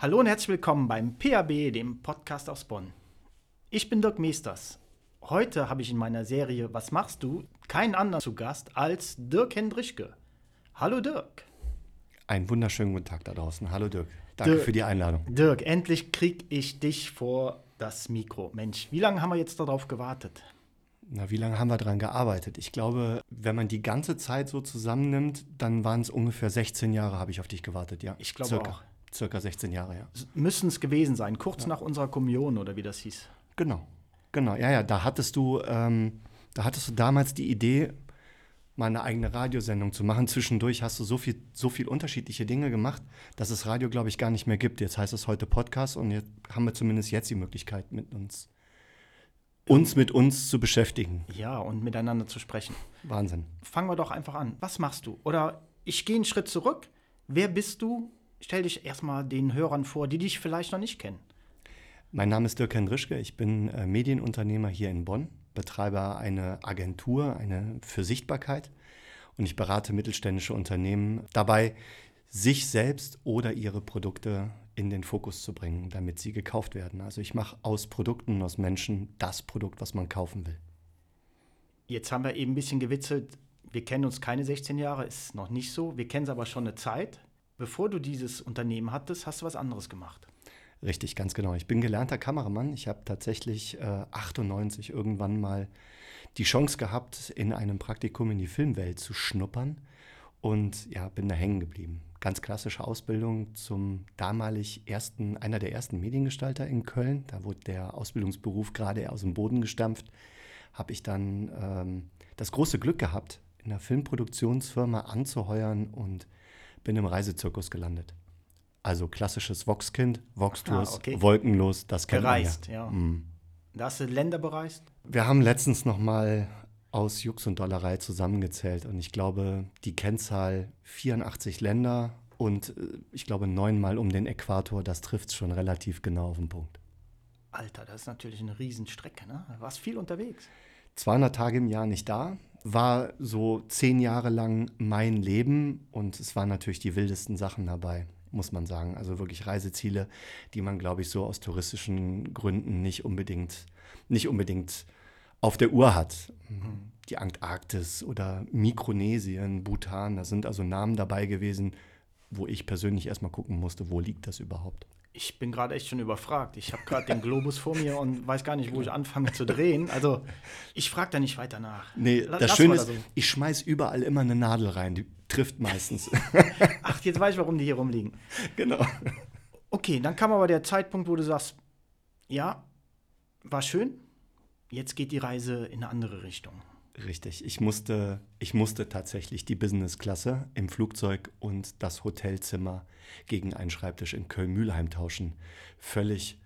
Hallo und herzlich willkommen beim PAB, dem Podcast aus Bonn. Ich bin Dirk Meesters. Heute habe ich in meiner Serie Was machst du? keinen anderen zu Gast als Dirk Hendrischke. Hallo Dirk. Einen wunderschönen guten Tag da draußen. Hallo Dirk. Danke Dirk, für die Einladung. Dirk, endlich kriege ich dich vor das Mikro. Mensch, wie lange haben wir jetzt darauf gewartet? Na, wie lange haben wir daran gearbeitet? Ich glaube, wenn man die ganze Zeit so zusammennimmt, dann waren es ungefähr 16 Jahre, habe ich auf dich gewartet, ja. Ich glaube Circa. auch. Circa 16 Jahre, ja. Müssen es gewesen sein, kurz nach unserer Kommunion oder wie das hieß. Genau. Genau. Ja, ja, da hattest du, ähm, da hattest du damals die Idee, mal eine eigene Radiosendung zu machen. Zwischendurch hast du so viel, so viel unterschiedliche Dinge gemacht, dass es Radio, glaube ich, gar nicht mehr gibt. Jetzt heißt es heute Podcast und jetzt haben wir zumindest jetzt die Möglichkeit, mit uns, uns mit uns zu beschäftigen. Ja, und miteinander zu sprechen. Wahnsinn. Fangen wir doch einfach an. Was machst du? Oder ich gehe einen Schritt zurück. Wer bist du? Stell dich erstmal den Hörern vor, die dich vielleicht noch nicht kennen. Mein Name ist Dirk Hendrischke, ich bin äh, Medienunternehmer hier in Bonn, betreibe eine Agentur eine für Sichtbarkeit und ich berate mittelständische Unternehmen dabei, sich selbst oder ihre Produkte in den Fokus zu bringen, damit sie gekauft werden. Also ich mache aus Produkten, aus Menschen das Produkt, was man kaufen will. Jetzt haben wir eben ein bisschen gewitzelt. Wir kennen uns keine 16 Jahre, ist noch nicht so. Wir kennen es aber schon eine Zeit. Bevor du dieses Unternehmen hattest, hast du was anderes gemacht. Richtig, ganz genau. Ich bin gelernter Kameramann. Ich habe tatsächlich äh, 98 irgendwann mal die Chance gehabt, in einem Praktikum in die Filmwelt zu schnuppern und ja, bin da hängen geblieben. Ganz klassische Ausbildung zum damalig ersten, einer der ersten Mediengestalter in Köln. Da wurde der Ausbildungsberuf gerade aus dem Boden gestampft. Habe ich dann ähm, das große Glück gehabt, in einer Filmproduktionsfirma anzuheuern und bin im Reisezirkus gelandet. Also klassisches Vox-Kind, Vox-Tours, Ah, okay. wolkenlos, das kennt Bereist, man ja. ja. Mhm. Da hast du Länder bereist. Wir haben letztens noch mal aus Jux und Dollerei zusammengezählt und ich glaube, die Kennzahl 84 Länder und äh, ich glaube neunmal um den Äquator, das trifft schon relativ genau auf den Punkt. Alter, das ist natürlich eine Riesenstrecke, ne? Du warst viel unterwegs. 200 Tage im Jahr nicht da, war so zehn Jahre lang mein Leben und es waren natürlich die wildesten Sachen dabei, muss man sagen. Also wirklich Reiseziele, die man, glaube ich, so aus touristischen Gründen nicht unbedingt, nicht unbedingt auf der Uhr hat. Die Antarktis oder Mikronesien, Bhutan, da sind also Namen dabei gewesen, wo ich persönlich erstmal gucken musste, wo liegt das überhaupt. Ich bin gerade echt schon überfragt. Ich habe gerade den Globus vor mir und weiß gar nicht, wo ich anfange zu drehen. Also, ich frage da nicht weiter nach. Nee, La- das Schöne ist, so. ich schmeiß überall immer eine Nadel rein, die trifft meistens. Ach, jetzt weiß ich, warum die hier rumliegen. genau. Okay, dann kam aber der Zeitpunkt, wo du sagst, ja, war schön, jetzt geht die Reise in eine andere Richtung. Richtig. Ich musste, ich musste tatsächlich die Businessklasse im Flugzeug und das Hotelzimmer gegen einen Schreibtisch in Köln-Mühlheim tauschen. Völlig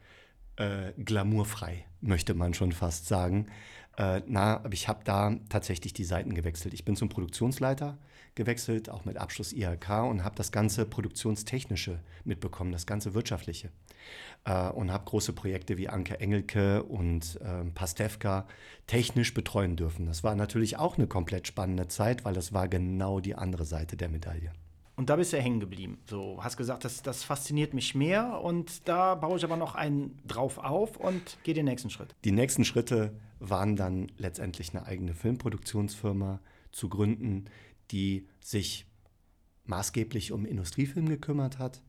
äh, glamourfrei, möchte man schon fast sagen. Äh, na, aber ich habe da tatsächlich die Seiten gewechselt. Ich bin zum Produktionsleiter gewechselt, auch mit Abschluss IHK und habe das ganze Produktionstechnische mitbekommen, das ganze Wirtschaftliche. Äh, und habe große Projekte wie Anke Engelke und ähm, Pastewka technisch betreuen dürfen. Das war natürlich auch eine komplett spannende Zeit, weil das war genau die andere Seite der Medaille. Und da bist du hängen geblieben. So, hast gesagt, das, das fasziniert mich mehr und da baue ich aber noch einen drauf auf und gehe den nächsten Schritt. Die nächsten Schritte waren dann letztendlich eine eigene Filmproduktionsfirma zu gründen, die sich maßgeblich um Industriefilm gekümmert hat,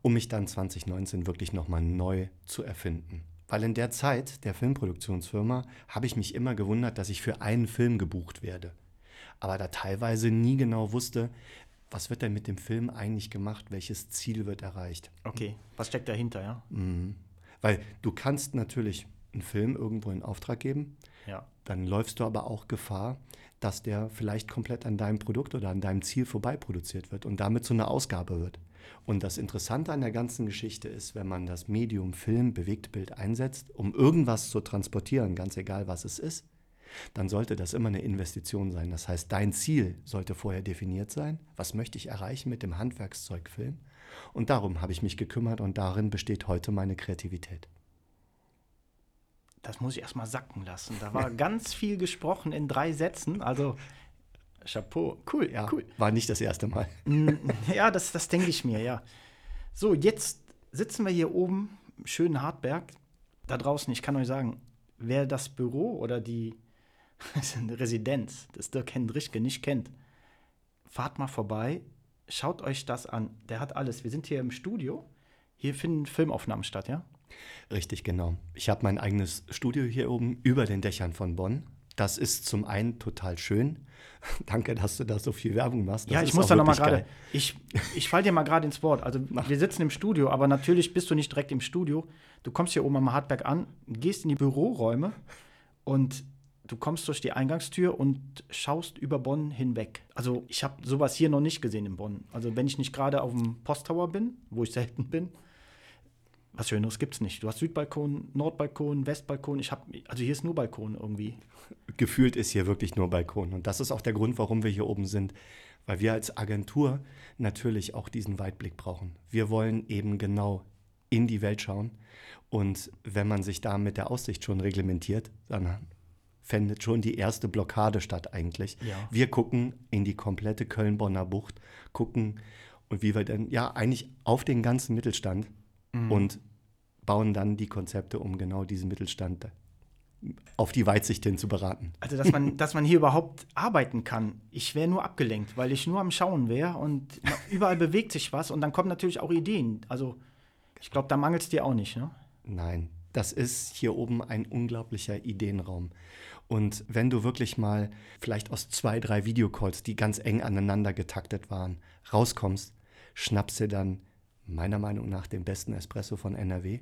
um mich dann 2019 wirklich nochmal neu zu erfinden. Weil in der Zeit der Filmproduktionsfirma habe ich mich immer gewundert, dass ich für einen Film gebucht werde. Aber da teilweise nie genau wusste, was wird denn mit dem Film eigentlich gemacht, welches Ziel wird erreicht. Okay, was steckt dahinter, ja? Mhm. Weil du kannst natürlich einen Film irgendwo in Auftrag geben, Ja. dann läufst du aber auch Gefahr, dass der vielleicht komplett an deinem Produkt oder an deinem Ziel vorbei produziert wird und damit zu einer Ausgabe wird. Und das Interessante an der ganzen Geschichte ist, wenn man das Medium Film, Bewegtbild einsetzt, um irgendwas zu transportieren, ganz egal was es ist, dann sollte das immer eine Investition sein. Das heißt, dein Ziel sollte vorher definiert sein. Was möchte ich erreichen mit dem Handwerkszeug Film? Und darum habe ich mich gekümmert und darin besteht heute meine Kreativität. Das muss ich erstmal sacken lassen. Da war ganz viel gesprochen in drei Sätzen. Also, Chapeau. Cool, Ja, cool. war nicht das erste Mal. Mm, Ja, das, das denke ich mir, ja. So, jetzt sitzen wir hier oben, im schönen Hartberg. Da draußen, ich kann euch sagen, wer das Büro oder die Residenz des Dirk Hendrichke nicht kennt, fahrt mal vorbei, schaut euch das an. Der hat alles. Wir sind hier im Studio. Hier finden Filmaufnahmen statt, ja? Richtig, genau. Ich habe mein eigenes Studio hier oben über den Dächern von Bonn. Das ist zum einen total schön. Danke, dass du da so viel Werbung machst. Das ja, ich muss da nochmal gerade. Ich, ich fall dir mal gerade ins Wort. Also, wir sitzen im Studio, aber natürlich bist du nicht direkt im Studio. Du kommst hier oben am Hartberg an, gehst in die Büroräume und du kommst durch die Eingangstür und schaust über Bonn hinweg. Also, ich habe sowas hier noch nicht gesehen in Bonn. Also, wenn ich nicht gerade auf dem Posttower bin, wo ich selten bin, was Schöneres gibt es nicht. Du hast Südbalkon, Nordbalkon, Westbalkon. Ich habe, also hier ist nur Balkon irgendwie. Gefühlt ist hier wirklich nur Balkon. Und das ist auch der Grund, warum wir hier oben sind. Weil wir als Agentur natürlich auch diesen Weitblick brauchen. Wir wollen eben genau in die Welt schauen. Und wenn man sich da mit der Aussicht schon reglementiert, dann findet schon die erste Blockade statt eigentlich. Ja. Wir gucken in die komplette Köln-Bonner Bucht, gucken und wie wir dann, ja, eigentlich auf den ganzen Mittelstand und bauen dann die Konzepte, um genau diesen Mittelstand auf die Weitsicht hin zu beraten. Also, dass man, dass man hier überhaupt arbeiten kann. Ich wäre nur abgelenkt, weil ich nur am Schauen wäre und überall bewegt sich was und dann kommen natürlich auch Ideen. Also, ich glaube, da mangelt es dir auch nicht, ne? Nein, das ist hier oben ein unglaublicher Ideenraum. Und wenn du wirklich mal vielleicht aus zwei, drei Videocalls, die ganz eng aneinander getaktet waren, rauskommst, schnappst dir dann meiner Meinung nach den besten Espresso von NRW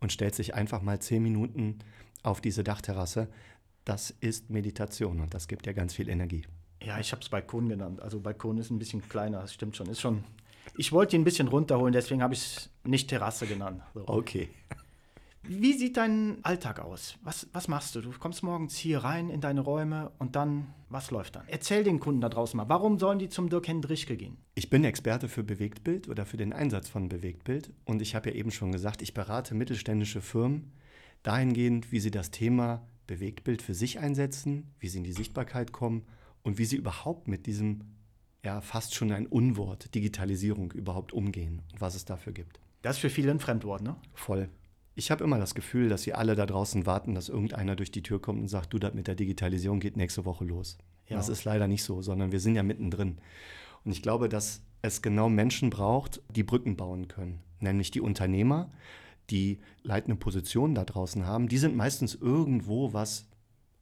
und stellst dich einfach mal zehn Minuten auf diese Dachterrasse. Das ist Meditation und das gibt dir ganz viel Energie. Ja, ich habe es Balkon genannt. Also, Balkon ist ein bisschen kleiner, das stimmt schon. Ist schon. Ich wollte ihn ein bisschen runterholen, deswegen habe ich es nicht Terrasse genannt. So. Okay. Wie sieht dein Alltag aus? Was, was machst du? Du kommst morgens hier rein in deine Räume und dann, was läuft dann? Erzähl den Kunden da draußen mal, warum sollen die zum Dirk Hendrichke gehen? Ich bin Experte für Bewegtbild oder für den Einsatz von Bewegtbild und ich habe ja eben schon gesagt, ich berate mittelständische Firmen dahingehend, wie sie das Thema Bewegtbild für sich einsetzen, wie sie in die Sichtbarkeit kommen und wie sie überhaupt mit diesem ja fast schon ein Unwort Digitalisierung überhaupt umgehen und was es dafür gibt. Das ist für viele ein Fremdwort, ne? Voll. Ich habe immer das Gefühl, dass sie alle da draußen warten, dass irgendeiner durch die Tür kommt und sagt, du, das mit der Digitalisierung geht nächste Woche los. Ja. Das ist leider nicht so, sondern wir sind ja mittendrin. Und ich glaube, dass es genau Menschen braucht, die Brücken bauen können. Nämlich die Unternehmer, die leitende Positionen da draußen haben. Die sind meistens irgendwo was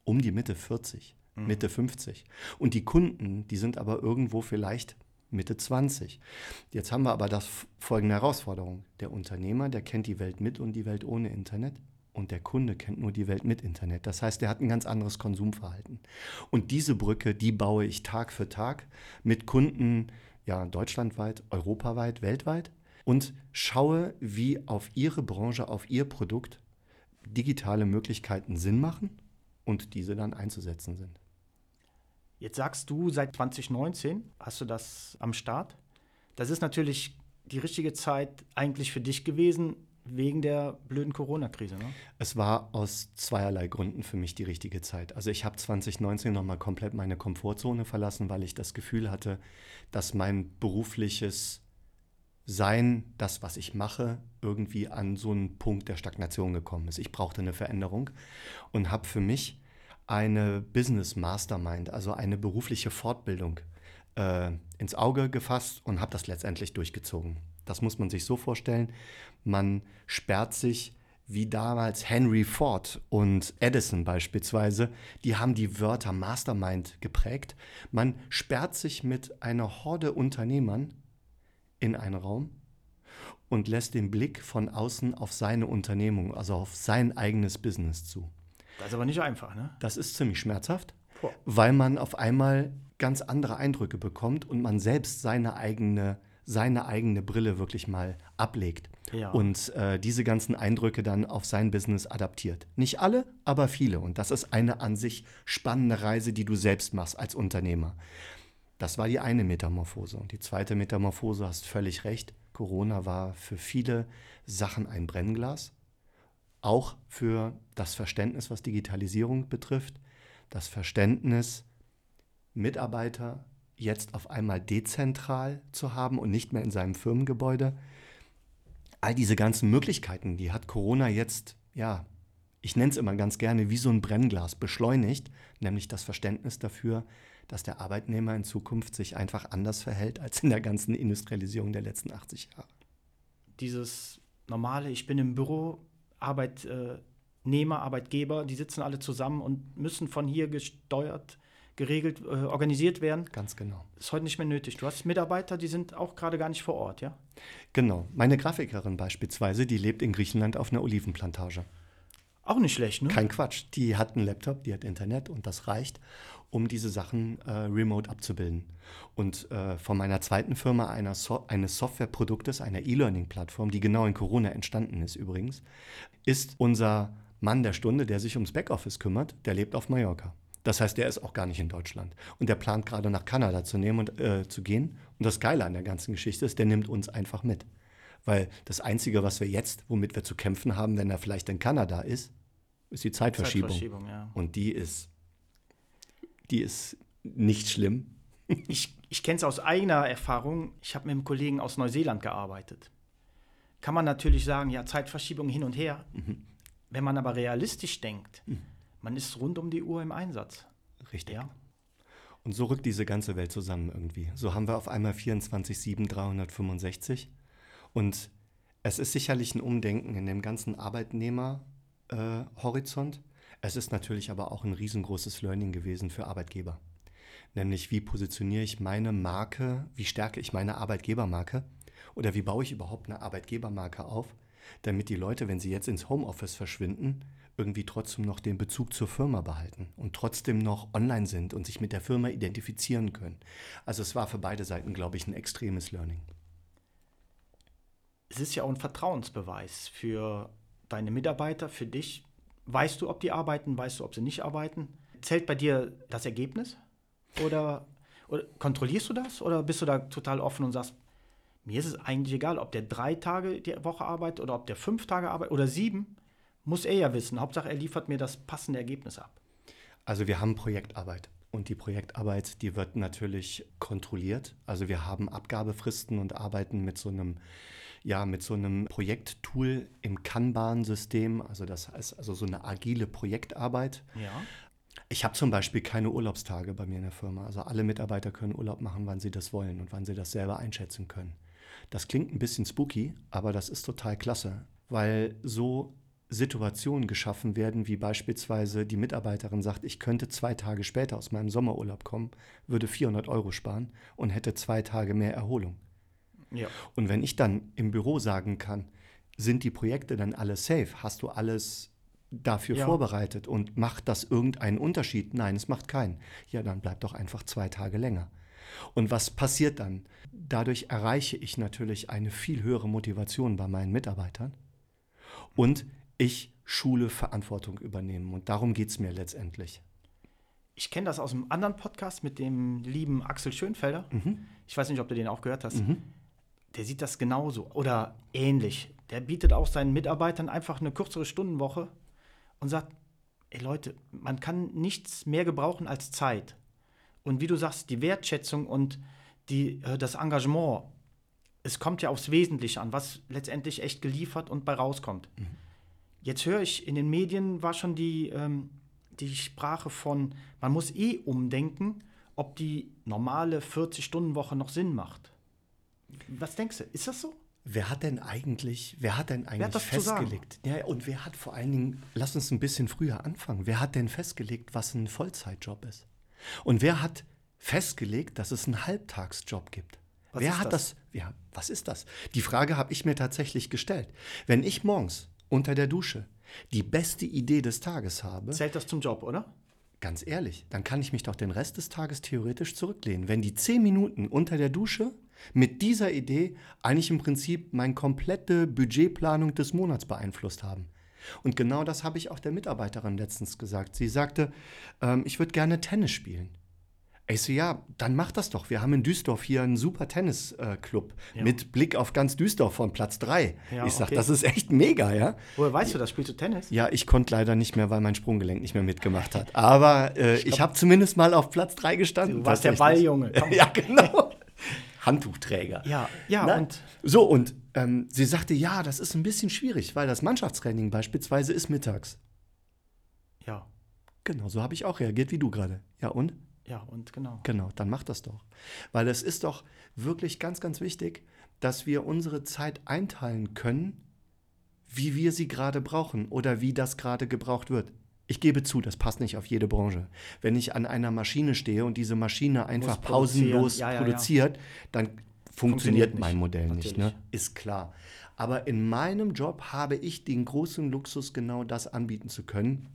um die Mitte 40, Mitte 50. Und die Kunden, die sind aber irgendwo vielleicht Mitte 20. Jetzt haben wir aber das folgende Herausforderung. Der Unternehmer, der kennt die Welt mit und die Welt ohne Internet. Und der Kunde kennt nur die Welt mit Internet. Das heißt, er hat ein ganz anderes Konsumverhalten. Und diese Brücke, die baue ich Tag für Tag mit Kunden, ja, deutschlandweit, europaweit, weltweit und schaue, wie auf ihre Branche, auf ihr Produkt digitale Möglichkeiten Sinn machen und diese dann einzusetzen sind. Jetzt sagst du, seit 2019 hast du das am Start. Das ist natürlich die richtige Zeit eigentlich für dich gewesen, wegen der blöden Corona-Krise. Ne? Es war aus zweierlei Gründen für mich die richtige Zeit. Also ich habe 2019 nochmal komplett meine Komfortzone verlassen, weil ich das Gefühl hatte, dass mein berufliches Sein, das, was ich mache, irgendwie an so einen Punkt der Stagnation gekommen ist. Ich brauchte eine Veränderung und habe für mich eine Business Mastermind, also eine berufliche Fortbildung, äh, ins Auge gefasst und habe das letztendlich durchgezogen. Das muss man sich so vorstellen. Man sperrt sich wie damals Henry Ford und Edison beispielsweise, die haben die Wörter Mastermind geprägt. Man sperrt sich mit einer Horde Unternehmern in einen Raum und lässt den Blick von außen auf seine Unternehmung, also auf sein eigenes Business zu. Das ist aber nicht einfach, ne? Das ist ziemlich schmerzhaft, Boah. weil man auf einmal ganz andere Eindrücke bekommt und man selbst seine eigene, seine eigene Brille wirklich mal ablegt Ja. und äh, diese ganzen Eindrücke dann auf sein Business adaptiert. Nicht alle, aber viele. Und das ist eine an sich spannende Reise, die du selbst machst als Unternehmer. Das war die eine Metamorphose. Und die zweite Metamorphose, hast völlig recht, Corona war für viele Sachen ein Brennglas auch für das Verständnis, was Digitalisierung betrifft, das Verständnis, Mitarbeiter jetzt auf einmal dezentral zu haben und nicht mehr in seinem Firmengebäude. all diese ganzen Möglichkeiten, die hat Corona jetzt, ja, ich nenne es immer ganz gerne wie so ein Brennglas beschleunigt, nämlich das Verständnis dafür, dass der Arbeitnehmer in Zukunft sich einfach anders verhält als in der ganzen Industrialisierung der letzten 80 Jahre. Dieses normale, ich bin im Büro, Arbeitnehmer, Arbeitgeber, die sitzen alle zusammen und müssen von hier gesteuert, geregelt, äh, organisiert werden. Ganz genau. Ist heute nicht mehr nötig. Du hast Mitarbeiter, die sind auch gerade gar nicht vor Ort, ja? Genau. Meine Grafikerin beispielsweise, die lebt in Griechenland auf einer Olivenplantage. Auch nicht schlecht, ne? Kein Quatsch. Die hat einen Laptop, die hat Internet und das reicht, um diese Sachen äh, remote abzubilden. Und äh, von meiner zweiten Firma, einer so eines Softwareproduktes, einer E-Learning-Plattform, die genau in Corona entstanden ist übrigens, ist unser Mann der Stunde, der sich ums Backoffice kümmert, der lebt auf Mallorca. Das heißt, der ist auch gar nicht in Deutschland. Und der plant gerade nach Kanada zu nehmen und äh, zu gehen. Und das Geile an der ganzen Geschichte ist, der nimmt uns einfach mit. Weil das Einzige, was wir jetzt, womit wir zu kämpfen haben, wenn er vielleicht in Kanada ist, ist die Zeitverschiebung. Zeitverschiebung, ja. Und die ist, die ist nicht schlimm. Ich, ich kenne es aus eigener Erfahrung. Ich habe mit einem Kollegen aus Neuseeland gearbeitet. Kann man natürlich sagen, ja, Zeitverschiebung hin und her. Wenn man aber realistisch denkt, man ist rund um die Uhr im Einsatz. Richtig. Ja. Und so rückt diese ganze Welt zusammen irgendwie. So haben wir auf einmal 24, 365. Und es ist sicherlich ein Umdenken in dem ganzen Arbeitnehmerhorizont. es ist natürlich aber auch ein riesengroßes Learning gewesen für Arbeitgeber. Nämlich, wie positioniere ich meine Marke, wie stärke ich meine Arbeitgebermarke oder wie baue ich überhaupt eine Arbeitgebermarke auf, damit die Leute, wenn sie jetzt ins Homeoffice verschwinden, irgendwie trotzdem noch den Bezug zur Firma behalten und trotzdem noch online sind und sich mit der Firma identifizieren können. Also es war für beide Seiten, glaube ich, ein extremes Learning. Es ist ja auch ein Vertrauensbeweis für deine Mitarbeiter, für dich. Weißt du, ob die arbeiten, weißt du, ob sie nicht arbeiten? Zählt bei dir das Ergebnis? Oder, oder kontrollierst du das? Oder bist du da total offen und sagst, mir ist es eigentlich egal, ob der drei Tage die Woche arbeitet oder ob der fünf Tage arbeitet oder sieben? Muss er ja wissen. Hauptsache, er liefert mir das passende Ergebnis ab. Also wir haben Projektarbeit. Und die Projektarbeit, die wird natürlich kontrolliert. Also wir haben Abgabefristen und arbeiten mit so einem, ja, mit so einem Projekttool im Kanban-System. Also das heißt also so eine agile Projektarbeit. Ja. Ich habe zum Beispiel keine Urlaubstage bei mir in der Firma. Also alle Mitarbeiter können Urlaub machen, wann sie das wollen und wann sie das selber einschätzen können. Das klingt ein bisschen spooky, aber das ist total klasse, weil so Situationen geschaffen werden, wie beispielsweise die Mitarbeiterin sagt, ich könnte zwei Tage später aus meinem Sommerurlaub kommen, würde 400 Euro sparen und hätte zwei Tage mehr Erholung. Ja. Und wenn ich dann im Büro sagen kann, sind die Projekte dann alle safe? Hast du alles dafür Ja. vorbereitet und macht das irgendeinen Unterschied? Nein, es macht keinen. Ja, dann bleibt doch einfach zwei Tage länger. Und was passiert dann? Dadurch erreiche ich natürlich eine viel höhere Motivation bei meinen Mitarbeitern und ich Schule Verantwortung übernehmen. Und darum geht es mir letztendlich. Ich kenne das aus einem anderen Podcast mit dem lieben Axel Schönfelder. Ich weiß nicht, ob du den auch gehört hast. Der sieht das genauso oder ähnlich. Der bietet auch seinen Mitarbeitern einfach eine kürzere Stundenwoche und sagt, ey Leute, man kann nichts mehr gebrauchen als Zeit. Und wie du sagst, die Wertschätzung und die, äh, das Engagement, es kommt ja aufs Wesentliche an, was letztendlich echt geliefert und bei rauskommt. Jetzt höre ich, in den Medien war schon die, ähm, die Sprache von, man muss eh umdenken, ob die normale 40-Stunden-Woche noch Sinn macht. Was denkst du? Ist das so? Wer hat denn eigentlich, wer hat denn eigentlich hat festgelegt? Ja, und wer hat vor allen Dingen, lass uns ein bisschen früher anfangen. Wer hat denn festgelegt, was ein Vollzeitjob ist? Und wer hat festgelegt, dass es einen Halbtagsjob gibt? Was wer hat das? das? Ja, was ist das? Die Frage habe ich mir tatsächlich gestellt. Wenn ich morgens unter der Dusche die beste Idee des Tages habe, Zählt das zum Job, oder? Ganz ehrlich, dann kann ich mich doch den Rest des Tages theoretisch zurücklehnen. Wenn die zehn Minuten unter der Dusche mit dieser Idee eigentlich im Prinzip meine komplette Budgetplanung des Monats beeinflusst haben. Und genau das habe ich auch der Mitarbeiterin letztens gesagt. Sie sagte, ähm, ich würde gerne Tennis spielen. Ich so, ja, dann mach das doch. Wir haben in Düsseldorf hier einen super Tennisclub Ja. mit Blick auf ganz Düsseldorf von Platz 3. Ja, ich sage, okay. das ist echt mega, ja. Woher weißt du das? Spielst du Tennis? Ja, ich konnte leider nicht mehr, weil mein Sprunggelenk nicht mehr mitgemacht hat. Aber äh, ich, habe zumindest mal auf Platz 3 gestanden. Du warst der. Balljunge. Ja, genau. Handtuchträger. Ja, ja, Na? und So, und ähm, sie sagte, ja, das ist ein bisschen schwierig, weil das Mannschaftstraining beispielsweise ist mittags. ja, Genau, so habe ich auch reagiert wie du gerade. Ja, und? Ja, und genau. Genau, dann mach das doch. Weil es ist doch wirklich ganz, ganz wichtig, dass wir unsere Zeit einteilen können, wie wir sie gerade brauchen oder wie das gerade gebraucht wird. Ich gebe zu, das passt nicht auf jede Branche. Wenn ich an einer Maschine stehe und diese Maschine einfach pausenlos Ja, ja, ja. produziert, dann funktioniert, Funktioniert mein Modell nicht. Ne? Ist klar. Aber in meinem Job habe ich den großen Luxus, genau das anbieten zu können.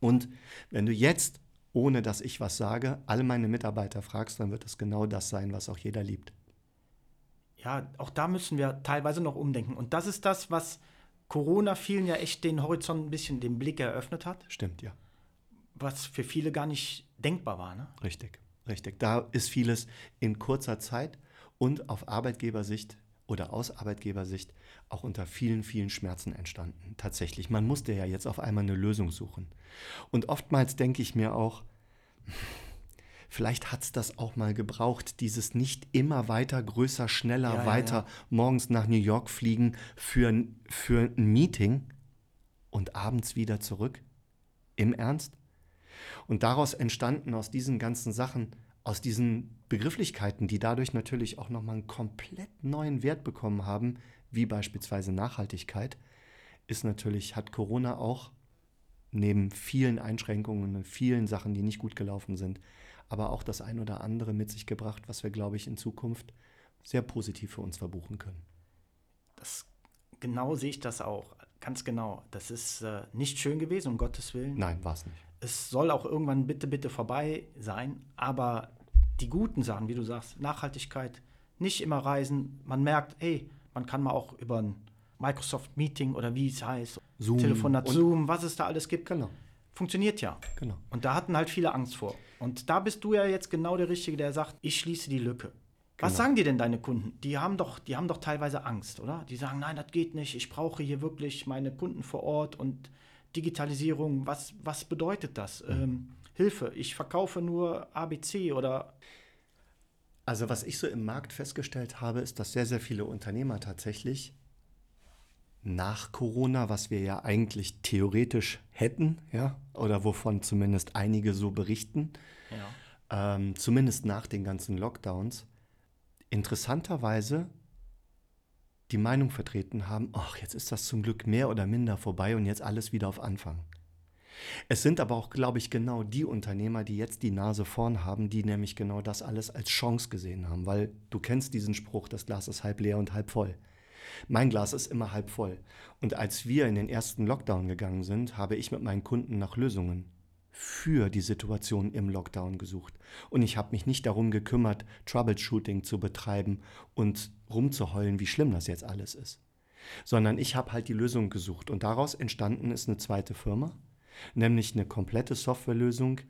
Und wenn du jetzt, ohne dass ich was sage, alle meine Mitarbeiter fragst, dann wird es genau das sein, was auch jeder liebt. Ja, auch da müssen wir teilweise noch umdenken. Und das ist das, was Corona vielen ja echt den Horizont ein bisschen den Blick eröffnet hat, Stimmt, ja. was für viele gar nicht denkbar war. Ne? Richtig, richtig. Da ist vieles in kurzer Zeit und auf Arbeitgebersicht oder aus Arbeitgebersicht auch unter vielen, vielen Schmerzen entstanden. Tatsächlich. Man musste ja jetzt auf einmal eine Lösung suchen. Und oftmals denke ich mir auch, vielleicht hat es das auch mal gebraucht, dieses nicht immer weiter, größer, schneller, Ja, ja, weiter, ja. morgens nach New York fliegen für, für ein Meeting und abends wieder zurück. Im Ernst? Und daraus entstanden aus diesen ganzen Sachen, aus diesen Begrifflichkeiten, die dadurch natürlich auch nochmal einen komplett neuen Wert bekommen haben, wie beispielsweise Nachhaltigkeit, ist natürlich, hat Corona auch neben vielen Einschränkungen und vielen Sachen, die nicht gut gelaufen sind, aber auch das ein oder andere mit sich gebracht, was wir, glaube ich, in Zukunft sehr positiv für uns verbuchen können. Das, genau sehe ich das auch. Ganz genau. Das ist äh, nicht schön gewesen, um Gottes Willen. Nein, war es nicht. Es soll auch irgendwann bitte, bitte vorbei sein. Aber die guten Sachen, wie du sagst, Nachhaltigkeit, nicht immer reisen. Man merkt, hey, man kann mal auch über ein Microsoft Meeting oder wie es heißt, Zoom Telefonat, Zoom, was es da alles gibt, Genau, funktioniert ja. genau. Und da hatten halt viele Angst vor. Und da bist du ja jetzt genau der Richtige, der sagt, ich schließe die Lücke. Was Genau. sagen dir denn deine Kunden? Die haben doch, die haben doch teilweise Angst, oder? Die sagen, nein, das geht nicht. Ich brauche hier wirklich meine Kunden vor Ort und Digitalisierung. Was, was bedeutet das? Mhm. Ähm, Hilfe, ich verkaufe nur ABC oder Also was ich so im Markt festgestellt habe, ist, dass sehr, sehr viele Unternehmer tatsächlich nach Corona, was wir ja eigentlich theoretisch hätten, ja, oder wovon zumindest einige so berichten, ja. ähm, zumindest nach den ganzen Lockdowns, interessanterweise die Meinung vertreten haben, ach, jetzt ist das zum Glück mehr oder minder vorbei und jetzt alles wieder auf Anfang. Es sind aber auch, glaube ich, genau die Unternehmer, die jetzt die Nase vorn haben, die nämlich genau das alles als Chance gesehen haben, weil du kennst diesen Spruch, das Glas ist halb leer und halb voll. Mein Glas ist immer halb voll. Und als wir in den ersten Lockdown gegangen sind, habe ich mit meinen Kunden nach Lösungen für die Situation im Lockdown gesucht. Und ich habe mich nicht darum gekümmert, Troubleshooting zu betreiben und rumzuheulen, wie schlimm das jetzt alles ist. Sondern ich habe halt die Lösung gesucht. Und daraus entstanden ist eine zweite Firma, nämlich eine komplette Softwarelösung,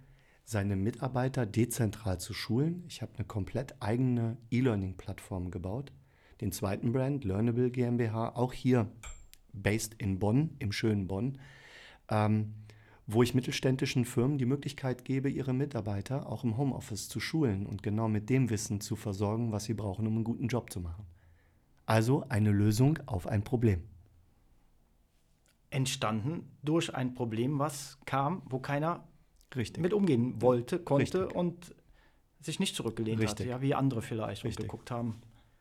seine Mitarbeiter dezentral zu schulen. Ich habe eine komplett eigene E-Learning-Plattform gebaut. Den zweiten Brand, Learnable GmbH, auch hier based in Bonn, im schönen Bonn, ähm, wo ich mittelständischen Firmen die Möglichkeit gebe, ihre Mitarbeiter auch im Homeoffice zu schulen und genau mit dem Wissen zu versorgen, was sie brauchen, um einen guten Job zu machen. Also eine Lösung auf ein Problem. entstanden durch ein Problem, was kam, wo keiner Richtig. mit umgehen wollte, konnte Richtig. und sich nicht zurückgelehnt Richtig. hat, ja, wie andere vielleicht Richtig. geguckt haben.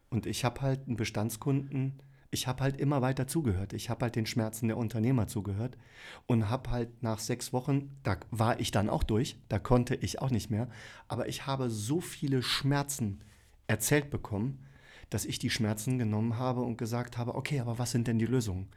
Und ich habe halt einen Bestandskunden, ich habe halt immer weiter zugehört. Ich habe halt den Schmerzen der Unternehmer zugehört und habe halt nach sechs Wochen, da war ich dann auch durch, da konnte ich auch nicht mehr, aber ich habe so viele Schmerzen erzählt bekommen, dass ich die Schmerzen genommen habe und gesagt habe, okay, aber was sind denn die Lösungen?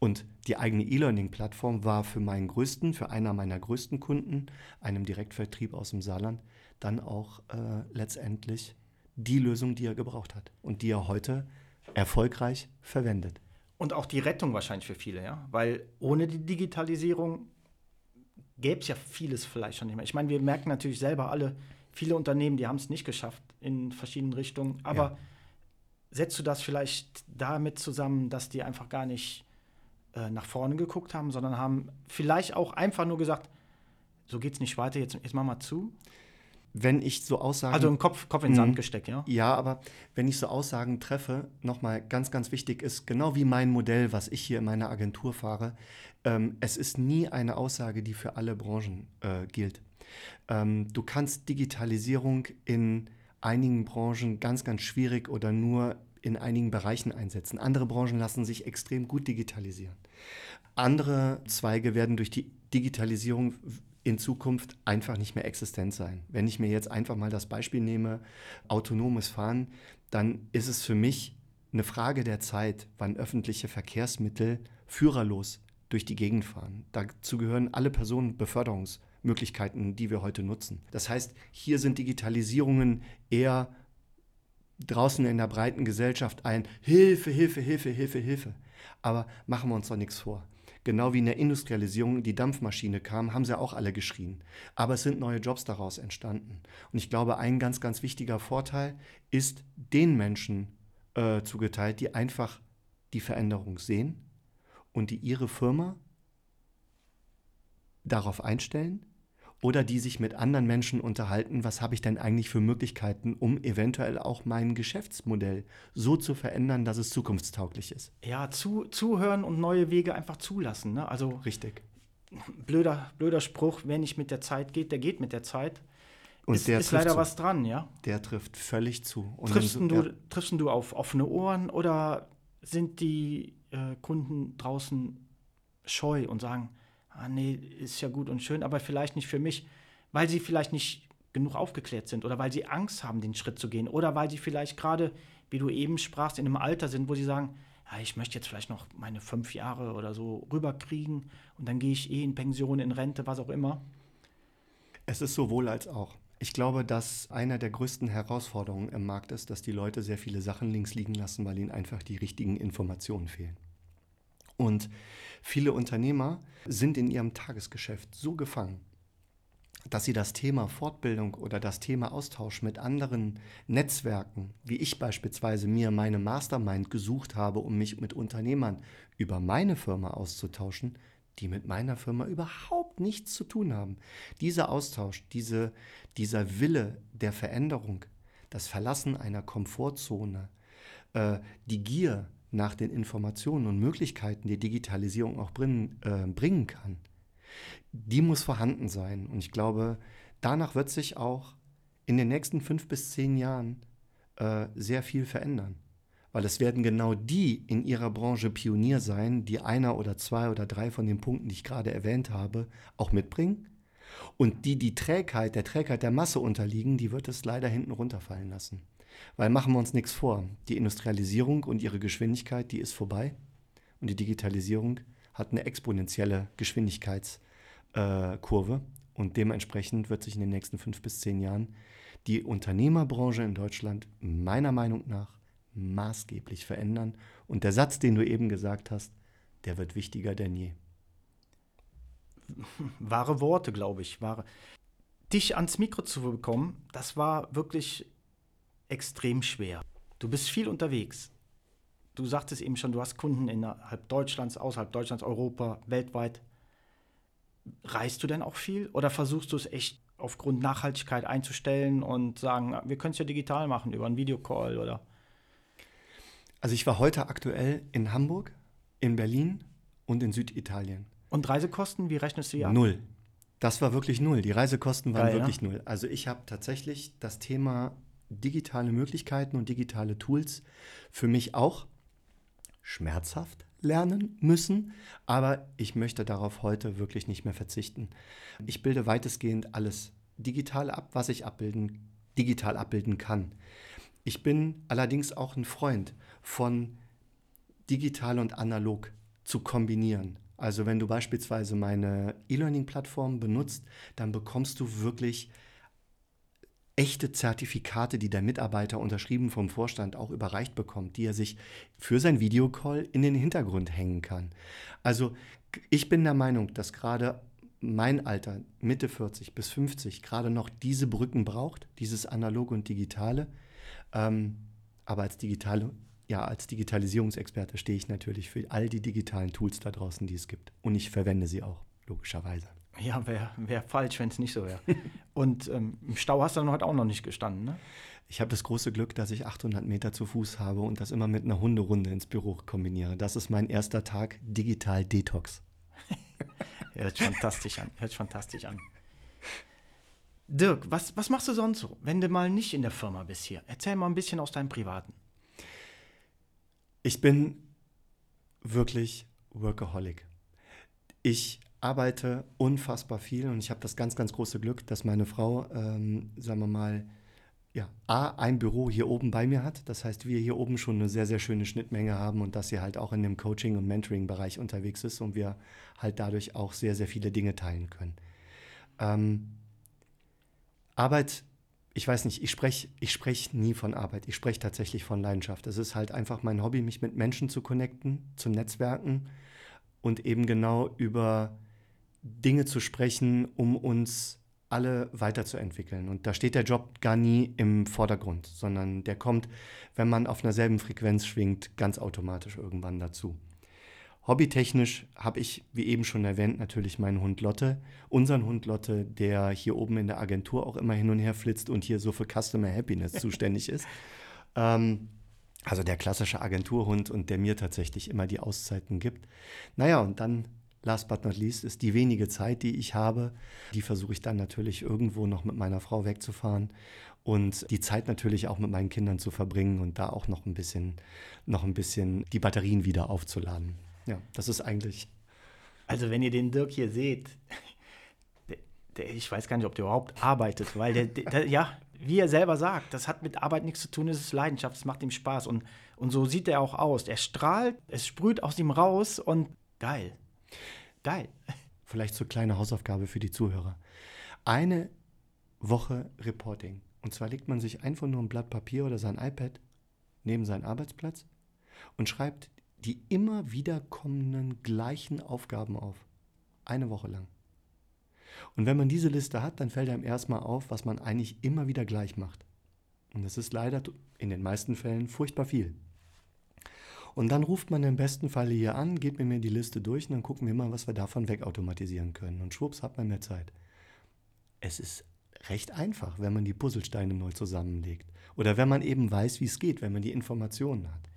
Und die eigene E-Learning-Plattform war für meinen größten, für einer meiner größten Kunden, einem Direktvertrieb aus dem Saarland, dann auch äh, letztendlich die Lösung, die er gebraucht hat und die er heute erfolgreich verwendet. Und auch die Rettung wahrscheinlich für viele, ja. Weil ohne die Digitalisierung gäbe es ja vieles vielleicht schon nicht mehr. Ich meine, wir merken natürlich selber alle, viele Unternehmen, die haben es nicht geschafft in verschiedenen Richtungen. Aber Ja. setzt du das vielleicht damit zusammen, dass die einfach gar nicht äh, nach vorne geguckt haben, sondern haben vielleicht auch einfach nur gesagt, so geht es nicht weiter, jetzt, jetzt machen wir zu? Wenn ich so Aussagen. Also im Kopf, Kopf in den Sand gesteckt, ja? Ja, aber wenn ich so Aussagen treffe, nochmal ganz, ganz wichtig ist, genau wie mein Modell, was ich hier in meiner Agentur fahre, ähm, es ist nie eine Aussage, die für alle Branchen äh, gilt. Ähm, du kannst Digitalisierung in einigen Branchen ganz, ganz schwierig oder nur in einigen Bereichen einsetzen. Andere Branchen lassen sich extrem gut digitalisieren. Andere Zweige werden durch die Digitalisierung in Zukunft einfach nicht mehr existent sein. Wenn ich mir jetzt einfach mal das Beispiel nehme, autonomes Fahren, dann ist es für mich eine Frage der Zeit, wann öffentliche Verkehrsmittel führerlos durch die Gegend fahren. Dazu gehören alle Personenbeförderungsmöglichkeiten, die wir heute nutzen. Das heißt, hier sind Digitalisierungen eher draußen in der breiten Gesellschaft ein Hilfe, Hilfe, Hilfe, Hilfe, Hilfe. Aber machen wir uns doch nichts vor. Genau wie in der Industrialisierung die Dampfmaschine kam, haben sie auch alle geschrien. Aber es sind neue Jobs daraus entstanden. Und ich glaube, ein ganz, ganz wichtiger Vorteil ist den Menschen äh, zugeteilt, die einfach die Veränderung sehen und die ihre Firma darauf einstellen oder die sich mit anderen Menschen unterhalten, was habe ich denn eigentlich für Möglichkeiten, um eventuell auch mein Geschäftsmodell so zu verändern, dass es zukunftstauglich ist. Ja, zu, zuhören und neue Wege einfach zulassen. Ne? Also Richtig. Blöder, blöder Spruch, wer nicht mit der Zeit geht, der geht mit der Zeit. Und ist, der ist leider zu. was dran, ja. Der trifft völlig zu. Und Triffst dann du, ja. triffst du auf offene Ohren oder sind die äh, Kunden draußen scheu und sagen, ah nee, ist ja gut und schön, aber vielleicht nicht für mich, weil sie vielleicht nicht genug aufgeklärt sind oder weil sie Angst haben, den Schritt zu gehen oder weil sie vielleicht gerade, wie du eben sprachst, in einem Alter sind, wo sie sagen, ja, ich möchte jetzt vielleicht noch meine fünf Jahre oder so rüberkriegen und dann gehe ich eh in Pension, in Rente, was auch immer. Es ist sowohl als auch. Ich glaube, dass einer der größten Herausforderungen im Markt ist, dass die Leute sehr viele Sachen links liegen lassen, weil ihnen einfach die richtigen Informationen fehlen. Und viele Unternehmer sind in ihrem Tagesgeschäft so gefangen, dass sie das Thema Fortbildung oder das Thema Austausch mit anderen Netzwerken, wie ich beispielsweise mir meine Mastermind gesucht habe, um mich mit Unternehmern über meine Firma auszutauschen, die mit meiner Firma überhaupt nichts zu tun haben. Dieser Austausch, diese, dieser Wille der Veränderung, das Verlassen einer Komfortzone, äh, die Gier nach den Informationen und Möglichkeiten, die Digitalisierung auch bringen, äh, bringen kann, die muss vorhanden sein. Und ich glaube, danach wird sich auch in den nächsten fünf bis zehn Jahren äh, sehr viel verändern. Weil es werden genau die in ihrer Branche Pionier sein, die einer oder zwei oder drei von den Punkten, die ich gerade erwähnt habe, auch mitbringen. Und die, die Trägheit, der Trägheit der Masse unterliegen, die wird es leider hinten runterfallen lassen. Weil machen wir uns nichts vor. Die Industrialisierung und ihre Geschwindigkeit, die ist vorbei. Und die Digitalisierung hat eine exponentielle Geschwindigkeitskurve. und dementsprechend wird sich in den nächsten fünf bis zehn Jahren die Unternehmerbranche in Deutschland meiner Meinung nach maßgeblich verändern. Und der Satz, den du eben gesagt hast, der wird wichtiger denn je. wahre Worte, glaube ich. Wahre. Dich ans Mikro zu bekommen, das war wirklich extrem schwer. Du bist viel unterwegs. Du sagtest eben schon, du hast Kunden innerhalb Deutschlands, außerhalb Deutschlands, Europa, weltweit. Reist du denn auch viel oder versuchst du es echt aufgrund Nachhaltigkeit einzustellen und sagen, wir können es ja digital machen über einen Videocall oder Also ich war heute aktuell in Hamburg, in Berlin und in Süditalien. und Reisekosten, wie rechnest du ab? Null. Das war wirklich null. Die Reisekosten waren Geil, wirklich null. Also ich habe tatsächlich das Thema digitale Möglichkeiten und digitale Tools für mich auch schmerzhaft lernen müssen, aber ich möchte darauf heute wirklich nicht mehr verzichten. Ich bilde weitestgehend alles digital ab, was ich abbilden, digital abbilden kann. Ich bin allerdings auch ein Freund von digital und analog zu kombinieren. Also wenn du beispielsweise meine E-Learning-Plattform benutzt, dann bekommst du wirklich echte Zertifikate, die der Mitarbeiter unterschrieben vom Vorstand auch überreicht bekommt, die er sich für sein Videocall in den Hintergrund hängen kann. Also ich bin der Meinung, dass gerade mein Alter, Mitte 40 bis 50, gerade noch diese Brücken braucht, dieses Analoge und Digitale. Ähm, aber als digitale, ja, als Digitalisierungsexperte stehe ich natürlich für all die digitalen Tools da draußen, die es gibt. Und ich verwende sie auch, logischerweise. Ja, wäre wär falsch, wenn es nicht so wäre. Und ähm, im Stau hast du dann heute auch noch nicht gestanden, ne? Ich habe das große Glück, dass ich 800 Meter zu Fuß habe und das immer mit einer Hunderunde ins Büro kombiniere. Das ist mein erster Tag digital Detox. Hört sich fantastisch an. Hört fantastisch an. Dirk, was, was machst du sonst so, wenn du mal nicht in der Firma bist hier? Erzähl mal ein bisschen aus deinem Privaten. Ich bin wirklich Workaholic. Ich arbeite unfassbar viel und ich habe das ganz, ganz große Glück, dass meine Frau, ähm, sagen wir mal, ja, A, ein Büro hier oben bei mir hat. Das heißt, wir hier oben schon eine sehr, sehr schöne Schnittmenge haben und dass sie halt auch in dem Coaching- und Mentoring-Bereich unterwegs ist und wir halt dadurch auch sehr, sehr viele Dinge teilen können. Ähm, Arbeit, ich weiß nicht, ich spreche ich sprech nie von Arbeit. Ich spreche tatsächlich von Leidenschaft. Es ist halt einfach mein Hobby, mich mit Menschen zu connecten, zu netzwerken und eben genau über Dinge zu sprechen, um uns alle weiterzuentwickeln. Und da steht der Job gar nie im Vordergrund, sondern der kommt, wenn man auf einer selben Frequenz schwingt, ganz automatisch irgendwann dazu. Hobbytechnisch habe ich, wie eben schon erwähnt, natürlich meinen Hund Lotte. Unseren Hund Lotte, der hier oben in der Agentur auch immer hin und her flitzt und hier so für Customer Happiness zuständig ist. Ähm, also der klassische Agenturhund und der mir tatsächlich immer die Auszeiten gibt. Naja, und dann last but not least, ist die wenige Zeit, die ich habe. Die versuche ich dann natürlich irgendwo noch mit meiner Frau wegzufahren und die Zeit natürlich auch mit meinen Kindern zu verbringen und da auch noch ein bisschen, noch ein bisschen die Batterien wieder aufzuladen. Ja, das ist eigentlich. Also, wenn ihr den Dirk hier seht, der, der, ich weiß gar nicht, ob der überhaupt arbeitet, weil der, der, ja, wie er selber sagt, das hat mit Arbeit nichts zu tun, es ist Leidenschaft, es macht ihm Spaß und, und so sieht er auch aus. Er strahlt, es sprüht aus ihm raus und geil. Geil. Vielleicht so kleine Hausaufgabe für die Zuhörer. Eine Woche Reporting. Und zwar legt man sich einfach nur ein Blatt Papier oder sein iPad neben seinen Arbeitsplatz und schreibt die immer wiederkommenden gleichen Aufgaben auf. Eine Woche lang. Und wenn man diese Liste hat, dann fällt einem erstmal auf, was man eigentlich immer wieder gleich macht. Und das ist leider in den meisten Fällen furchtbar viel. Und dann ruft man im besten Fall hier an, geht mir die Liste durch und dann gucken wir mal, was wir davon wegautomatisieren können. Und schwupps hat man mehr Zeit. Es ist recht einfach, wenn man die Puzzlesteine neu zusammenlegt. Oder wenn man eben weiß, wie es geht, wenn man die Informationen hat.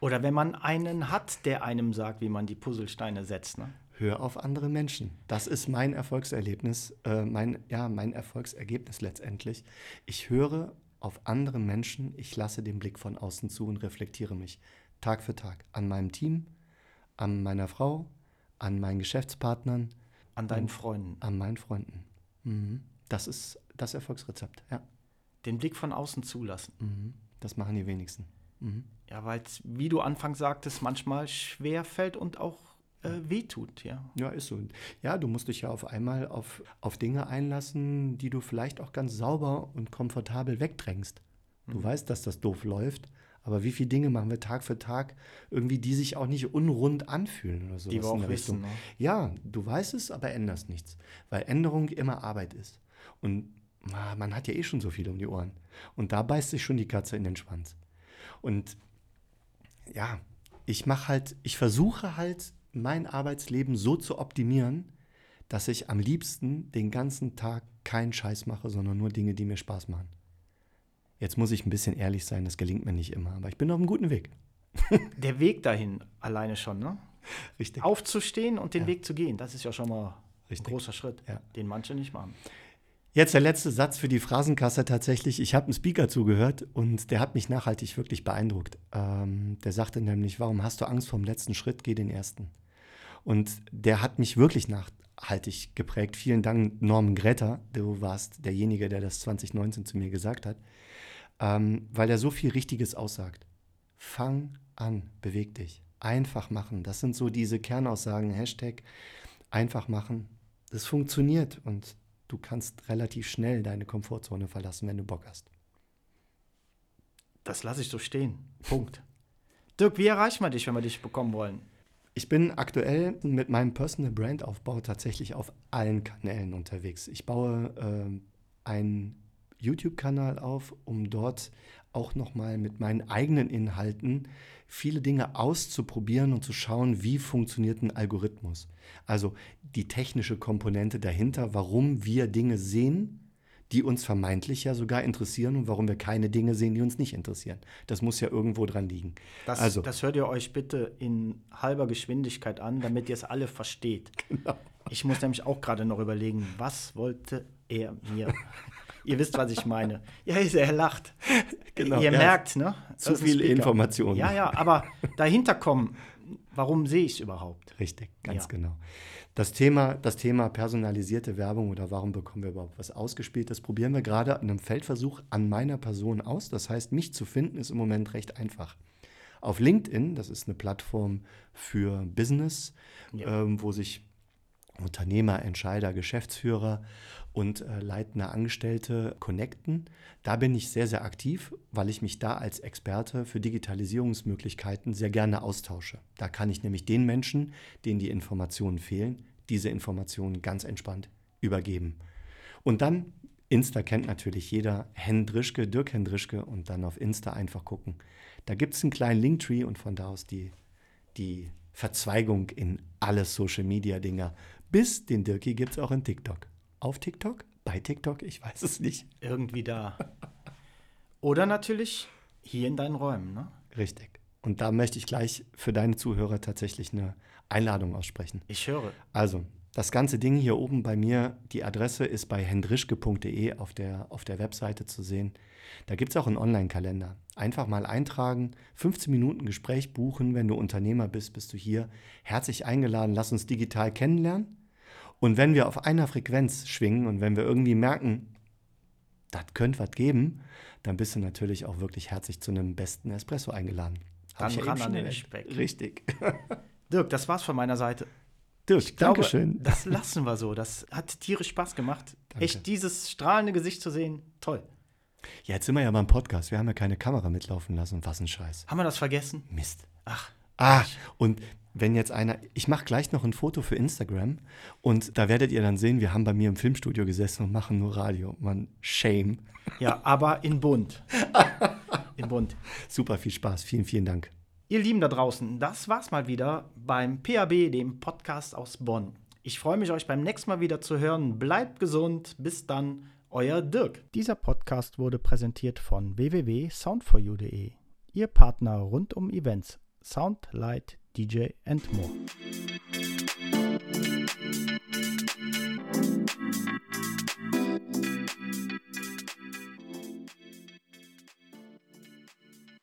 Oder wenn man einen hat, der einem sagt, wie man die Puzzlesteine setzt. Ne? Hör auf andere Menschen. Das ist mein Erfolgserlebnis, äh, mein, ja, mein Erfolgsergebnis letztendlich. Ich höre auf andere Menschen, ich lasse den Blick von außen zu und reflektiere mich. Tag für Tag. An meinem Team, an meiner Frau, an meinen Geschäftspartnern. An deinen Freunden. An meinen Freunden. Mhm. Das ist das Erfolgsrezept, ja. Den Blick von außen zulassen. Mhm. Das machen die wenigsten. Mhm. Ja, weil es, wie du anfangs sagtest, manchmal schwer fällt und auch äh, wehtut, ja. Ja, ist so. Ja, du musst dich ja auf einmal auf, auf Dinge einlassen, die du vielleicht auch ganz sauber und komfortabel wegdrängst. Du mhm. weißt, dass das doof läuft, aber wie viele Dinge machen wir Tag für Tag, irgendwie, die sich auch nicht unrund anfühlen oder so. Die wir auch wissen. Ne? Ja, du weißt es, aber änderst nichts. Weil Änderung immer Arbeit ist. Und man hat ja eh schon so viel um die Ohren. Und da beißt sich schon die Katze in den Schwanz. Und ja, ich mache halt, ich versuche halt, mein Arbeitsleben so zu optimieren, dass ich am liebsten den ganzen Tag keinen Scheiß mache, sondern nur Dinge, die mir Spaß machen. Jetzt muss ich ein bisschen ehrlich sein, das gelingt mir nicht immer, aber ich bin auf einem guten Weg. Der Weg dahin alleine schon, ne? Richtig. Aufzustehen und den ja. Weg zu gehen, das ist ja schon mal Richtig. ein großer Schritt, ja. den manche nicht machen. Jetzt der letzte Satz für die Phrasenkasse tatsächlich. Ich habe einen Speaker zugehört und der hat mich nachhaltig wirklich beeindruckt. Ähm, der sagte nämlich, warum hast du Angst vor dem letzten Schritt? Geh den ersten. Und der hat mich wirklich nachhaltig geprägt. Vielen Dank, Norman Greta. Du warst derjenige, der das 2019 zu mir gesagt hat ähm, weil er so viel Richtiges aussagt. Fang an, beweg dich. Einfach machen. Das sind so diese Kernaussagen. Hashtag einfach machen. Das funktioniert und du kannst relativ schnell deine Komfortzone verlassen, wenn du Bock hast. Das lasse ich so stehen. Punkt. Dirk, wie erreicht man dich, wenn wir dich bekommen wollen? Ich bin aktuell mit meinem Personal Brand Aufbau tatsächlich auf allen Kanälen unterwegs. Ich baue äh, ein YouTube-Kanal auf, um dort auch nochmal mit meinen eigenen Inhalten viele Dinge auszuprobieren und zu schauen, wie funktioniert ein Algorithmus. Also die technische Komponente dahinter, warum wir Dinge sehen, die uns vermeintlich ja sogar interessieren und warum wir keine Dinge sehen, die uns nicht interessieren. Das muss ja irgendwo dran liegen. Das, also, das hört ihr euch bitte in halber Geschwindigkeit an, damit ihr es alle versteht. Genau. Ich muss nämlich auch gerade noch überlegen, was wollte er mir? Ihr wisst, was ich meine. Ja, er lacht. Genau, ihr merkt, ne? Zu Speaker. Informationen. Ja, ja, aber dahinter kommen, warum sehe ich es überhaupt? Richtig, ganz Ja. genau. Das Thema, das Thema personalisierte Werbung oder warum bekommen wir überhaupt was ausgespielt, das probieren wir gerade in einem Feldversuch an meiner Person aus. Das heißt, mich zu finden ist im Moment recht einfach. Auf LinkedIn, das ist eine Plattform für Business, Ja. ähm, wo sich Unternehmer, Entscheider, Geschäftsführer und äh, leitende Angestellte connecten. Da bin ich sehr, sehr aktiv, weil ich mich da als Experte für Digitalisierungsmöglichkeiten sehr gerne austausche. Da kann ich nämlich den Menschen, denen die Informationen fehlen, diese Informationen ganz entspannt übergeben. Und dann, Insta kennt natürlich jeder, Hendrischke, Dirk Hendrischke und dann auf Insta einfach gucken. Da gibt es einen kleinen Linktree und von da aus die, die Verzweigung in alle Social-Media-Dinger. Bis den Dirki gibt es auch in TikTok. Auf TikTok? Bei TikTok? Ich weiß es nicht. Irgendwie da. Oder natürlich hier in deinen Räumen, ne? Richtig. Und da möchte ich gleich für deine Zuhörer tatsächlich eine Einladung aussprechen. Ich höre. Also, das ganze Ding hier oben bei mir, die Adresse ist bei hendrischke.de auf der, auf der Webseite zu sehen. Da gibt es auch einen Online-Kalender. Einfach mal eintragen, 15 Minuten Gespräch buchen. Wenn du Unternehmer bist, bist du hier. Herzlich eingeladen, lass uns digital kennenlernen. Und wenn wir auf einer Frequenz schwingen und wenn wir irgendwie merken, das könnte was geben, dann bist du natürlich auch wirklich herzlich zu einem besten Espresso eingeladen. Hab Dann ich ran an den. Speck. Richtig. Dirk, das war's von meiner Seite. Dirk, Ich glaube, Dankeschön. Das lassen wir so. Das hat tierisch Spaß gemacht. Danke. Echt dieses strahlende Gesicht zu sehen. Toll. Ja, jetzt sind wir ja beim Podcast. Wir haben ja keine Kamera mitlaufen lassen. Was ein Scheiß. Haben wir das vergessen? Mist. Ach, Ah, und wenn jetzt einer, ich mache gleich noch ein Foto für Instagram und da werdet ihr dann sehen, wir haben bei mir im Filmstudio gesessen und machen nur Radio. Man, shame. ja, aber in bunt. In bunt. Super viel Spaß. Vielen, vielen Dank. Ihr Lieben da draußen, das war's mal wieder beim PAB, dem Podcast aus Bonn. Ich freue mich, euch beim nächsten Mal wieder zu hören. Bleibt gesund. Bis dann, euer Dirk. Dieser Podcast wurde präsentiert von www.soundforyou.de. Ihr Partner rund um Events, Sound, Light, DJ, and more.